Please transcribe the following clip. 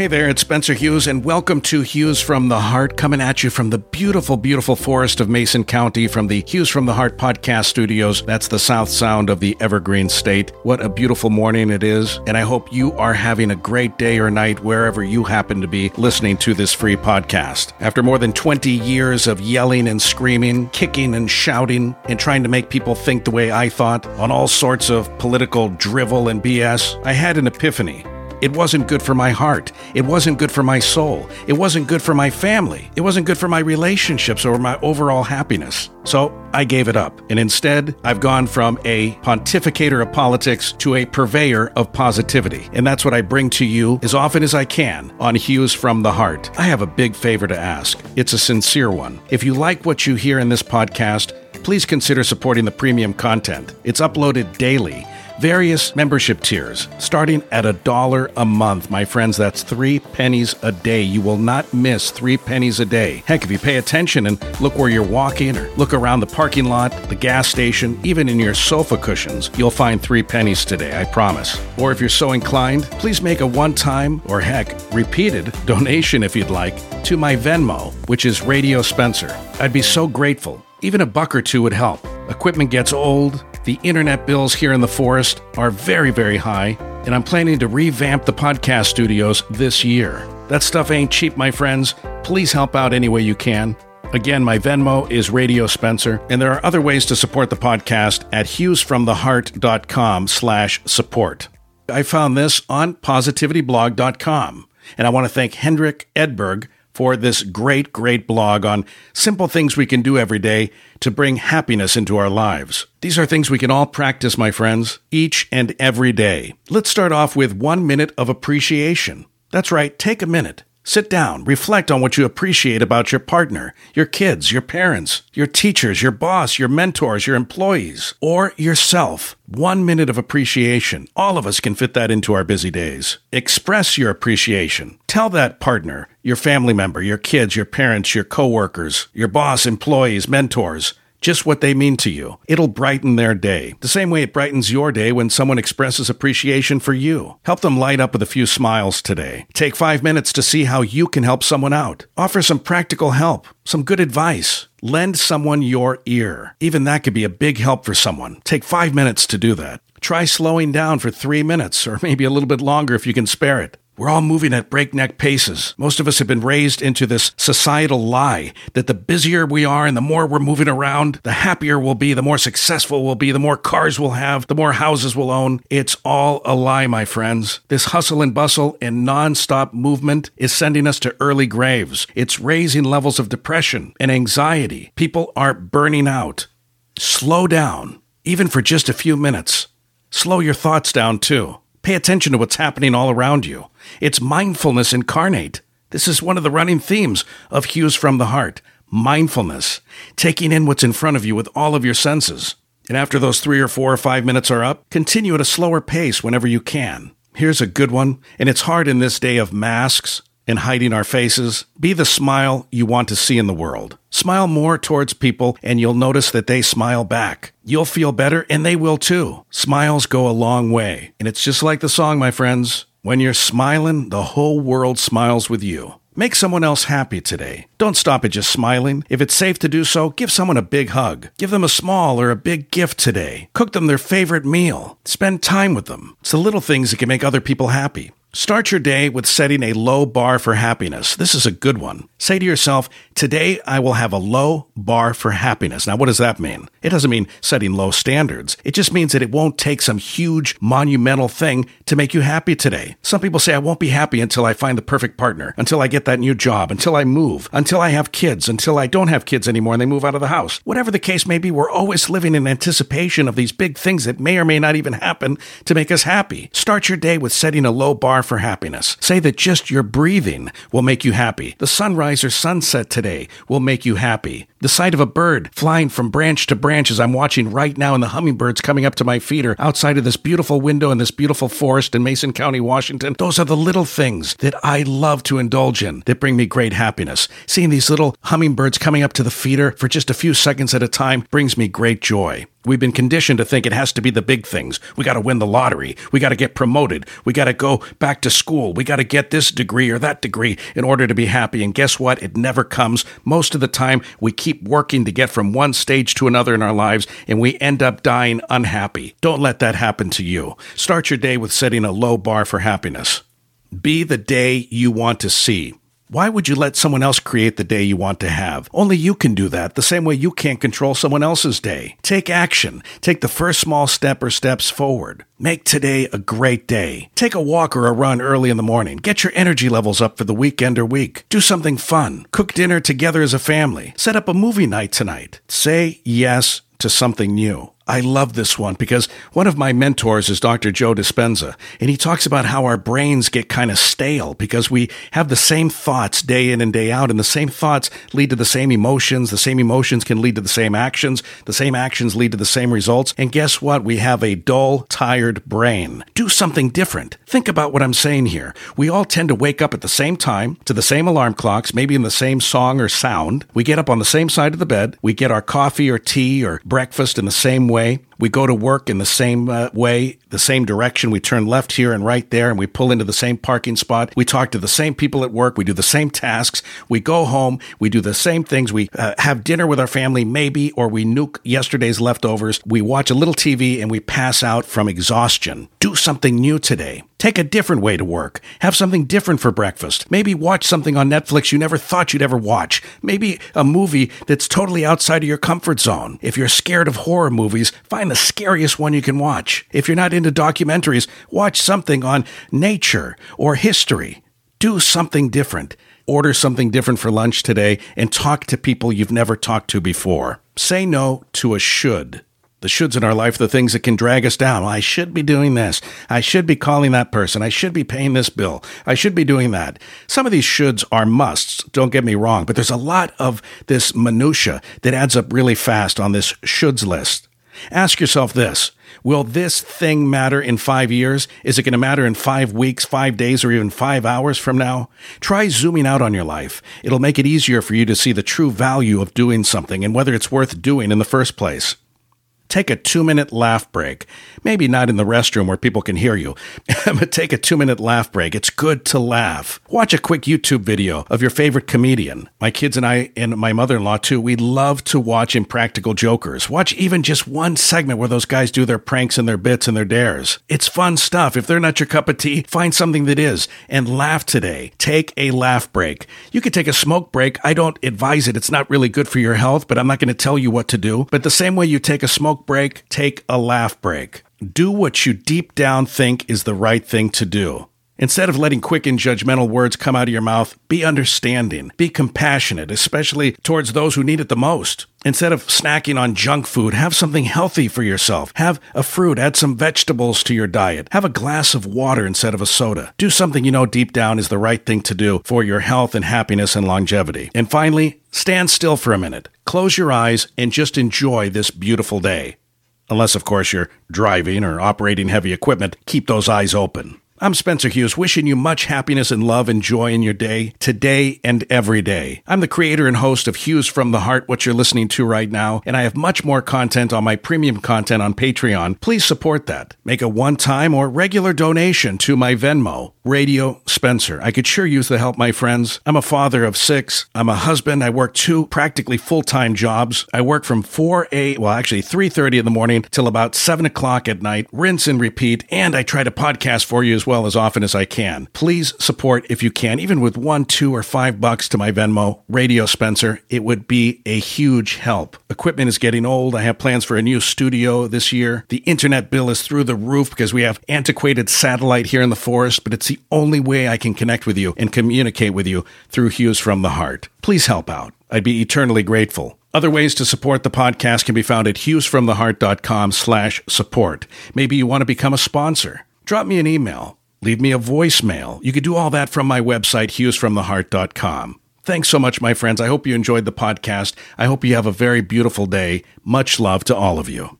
Hey there, it's Spencer Hughes, and welcome to Hughes from the Heart, coming at you from the beautiful, beautiful forest of Mason County from the Hughes from the Heart podcast studios. That's the south sound of the Evergreen State. What a beautiful morning it is, and I hope you are having a great day or night wherever you happen to be listening to this free podcast. After more than 20 years of yelling and screaming, kicking and shouting, and trying to make people think the way I thought on all sorts of political drivel and BS, I had an epiphany. It wasn't good for my heart. It wasn't good for my soul. It wasn't good for my family. It wasn't good for my relationships or my overall happiness. So I gave it up. And instead, I've gone from a pontificator of politics to a purveyor of positivity. And that's what I bring to you as often as I can on Hughes from the Heart. I have a big favor to ask. It's a sincere one. If you like what you hear in this podcast, please consider supporting the premium content. It's uploaded daily various membership tiers starting at a dollar a month. My friends, that's three pennies a day. You will not miss three pennies a day. Heck, if you pay attention and look where you're walking or look around the parking lot, the gas station, even in your sofa cushions, you'll find three pennies today, I promise. Or if you're so inclined, please make a one time or heck, repeated donation if you'd like to my Venmo, which is Radio Spencer. I'd be so grateful. Even a buck or two would help. Equipment gets old, the internet bills here in the forest are very, very high, and I'm planning to revamp the podcast studios this year. That stuff ain't cheap, my friends. Please help out any way you can. Again, my Venmo is Radio Spencer, and there are other ways to support the podcast at hughesfromtheheart.com slash support. I found this on positivityblog.com, and I want to thank Henrik Edberg for this great, great blog on simple things we can do every day to bring happiness into our lives. These are things we can all practice, my friends, each and every day. Let's start off with one minute of appreciation. That's right, take a minute. Sit down, reflect on what you appreciate about your partner, your kids, your parents, your teachers, your boss, your mentors, your employees, or yourself. One minute of appreciation. All of us can fit that into our busy days. Express your appreciation. Tell that partner, your family member, your kids, your parents, your coworkers, your boss, employees, mentors, just what they mean to you. It'll brighten their day. The same way it brightens your day when someone expresses appreciation for you. Help them light up with a few smiles today. Take five minutes to see how you can help someone out. Offer some practical help, some good advice. Lend someone your ear. Even that could be a big help for someone. Take five minutes to do that. Try slowing down for three minutes, or maybe a little bit longer if you can spare it. We're all moving at breakneck paces. Most of us have been raised into this societal lie that the busier we are and the more we're moving around, the happier we'll be, the more successful we'll be, the more cars we'll have, the more houses we'll own. It's all a lie, my friends. This hustle and bustle and nonstop movement is sending us to early graves. It's raising levels of depression and anxiety. People are burning out. Slow down, even for just a few minutes. Slow your thoughts down too. Pay attention to what's happening all around you. It's mindfulness incarnate. This is one of the running themes of Hughes from the Heart mindfulness, taking in what's in front of you with all of your senses. And after those three or four or five minutes are up, continue at a slower pace whenever you can. Here's a good one, and it's hard in this day of masks and hiding our faces. Be the smile you want to see in the world. Smile more towards people, and you'll notice that they smile back. You'll feel better, and they will too. Smiles go a long way. And it's just like the song, my friends. When you're smiling, the whole world smiles with you. Make someone else happy today. Don't stop at just smiling. If it's safe to do so, give someone a big hug. Give them a small or a big gift today. Cook them their favorite meal. Spend time with them. It's the little things that can make other people happy. Start your day with setting a low bar for happiness. This is a good one. Say to yourself, today I will have a low bar for happiness. Now, what does that mean? It doesn't mean setting low standards. It just means that it won't take some huge monumental thing to make you happy today. Some people say, I won't be happy until I find the perfect partner, until I get that new job, until I move, until I have kids, until I don't have kids anymore and they move out of the house. Whatever the case may be, we're always living in anticipation of these big things that may or may not even happen to make us happy. Start your day with setting a low bar for happiness. Say that just your breathing will make you happy. The sunrise or sunset today will make you happy. The sight of a bird flying from branch to branch as I'm watching right now, and the hummingbirds coming up to my feet are outside of this beautiful window in this beautiful forest in Mason County, Washington. Those are the little things that I love to indulge in that bring me great happiness. Seeing these little hummingbirds coming up to the feeder for just a few seconds at a time brings me great joy. We've been conditioned to think it has to be the big things. We got to win the lottery. We got to get promoted. We got to go back to school. We got to get this degree or that degree in order to be happy. And guess what? It never comes. Most of the time, we keep working to get from one stage to another in our lives and we end up dying unhappy. Don't let that happen to you. Start your day with setting a low bar for happiness. Be the day you want to see. Why would you let someone else create the day you want to have? Only you can do that, the same way you can't control someone else's day. Take action. Take the first small step or steps forward. Make today a great day. Take a walk or a run early in the morning. Get your energy levels up for the weekend or week. Do something fun. Cook dinner together as a family. Set up a movie night tonight. Say yes to something new. I love this one because one of my mentors is Dr. Joe Dispenza, and he talks about how our brains get kind of stale because we have the same thoughts day in and day out, and the same thoughts lead to the same emotions. The same emotions can lead to the same actions. The same actions lead to the same results. And guess what? We have a dull, tired brain. Do something different. Think about what I'm saying here. We all tend to wake up at the same time, to the same alarm clocks, maybe in the same song or sound. We get up on the same side of the bed. We get our coffee or tea or breakfast in the same way way. We go to work in the same uh, way, the same direction. We turn left here and right there, and we pull into the same parking spot. We talk to the same people at work. We do the same tasks. We go home. We do the same things. We uh, have dinner with our family, maybe, or we nuke yesterday's leftovers. We watch a little TV and we pass out from exhaustion. Do something new today. Take a different way to work. Have something different for breakfast. Maybe watch something on Netflix you never thought you'd ever watch. Maybe a movie that's totally outside of your comfort zone. If you're scared of horror movies, find the scariest one you can watch. If you're not into documentaries, watch something on nature or history. Do something different. Order something different for lunch today and talk to people you've never talked to before. Say no to a should. The shoulds in our life, the things that can drag us down. Well, I should be doing this. I should be calling that person. I should be paying this bill. I should be doing that. Some of these shoulds are musts, don't get me wrong, but there's a lot of this minutia that adds up really fast on this shoulds list. Ask yourself this. Will this thing matter in five years? Is it going to matter in five weeks, five days, or even five hours from now? Try zooming out on your life. It'll make it easier for you to see the true value of doing something and whether it's worth doing in the first place. Take a two minute laugh break. Maybe not in the restroom where people can hear you, but take a two minute laugh break. It's good to laugh. Watch a quick YouTube video of your favorite comedian. My kids and I, and my mother in law too, we love to watch Impractical Jokers. Watch even just one segment where those guys do their pranks and their bits and their dares. It's fun stuff. If they're not your cup of tea, find something that is and laugh today. Take a laugh break. You could take a smoke break. I don't advise it. It's not really good for your health, but I'm not going to tell you what to do. But the same way you take a smoke smoke break, take a laugh break. Do what you deep down think is the right thing to do. Instead of letting quick and judgmental words come out of your mouth, be understanding, be compassionate, especially towards those who need it the most. Instead of snacking on junk food, have something healthy for yourself. Have a fruit, add some vegetables to your diet. Have a glass of water instead of a soda. Do something you know deep down is the right thing to do for your health and happiness and longevity. And finally, stand still for a minute. Close your eyes and just enjoy this beautiful day. Unless, of course, you're driving or operating heavy equipment, keep those eyes open. I'm Spencer Hughes, wishing you much happiness and love and joy in your day, today and every day. I'm the creator and host of Hughes from the Heart, what you're listening to right now, and I have much more content on my premium content on Patreon. Please support that. Make a one time or regular donation to my Venmo, Radio Spencer. I could sure use the help, my friends. I'm a father of six. I'm a husband. I work two practically full time jobs. I work from 4 a, well, actually 3.30 in the morning till about 7 o'clock at night, rinse and repeat, and I try to podcast for you as well well as often as I can. Please support if you can, even with one, two, or five bucks to my Venmo, Radio Spencer. It would be a huge help. Equipment is getting old. I have plans for a new studio this year. The internet bill is through the roof because we have antiquated satellite here in the forest, but it's the only way I can connect with you and communicate with you through Hughes from the Heart. Please help out. I'd be eternally grateful. Other ways to support the podcast can be found at hughesfromtheheart.com slash support. Maybe you want to become a sponsor. Drop me an email leave me a voicemail. You can do all that from my website, hughesfromtheheart.com. Thanks so much, my friends. I hope you enjoyed the podcast. I hope you have a very beautiful day. Much love to all of you.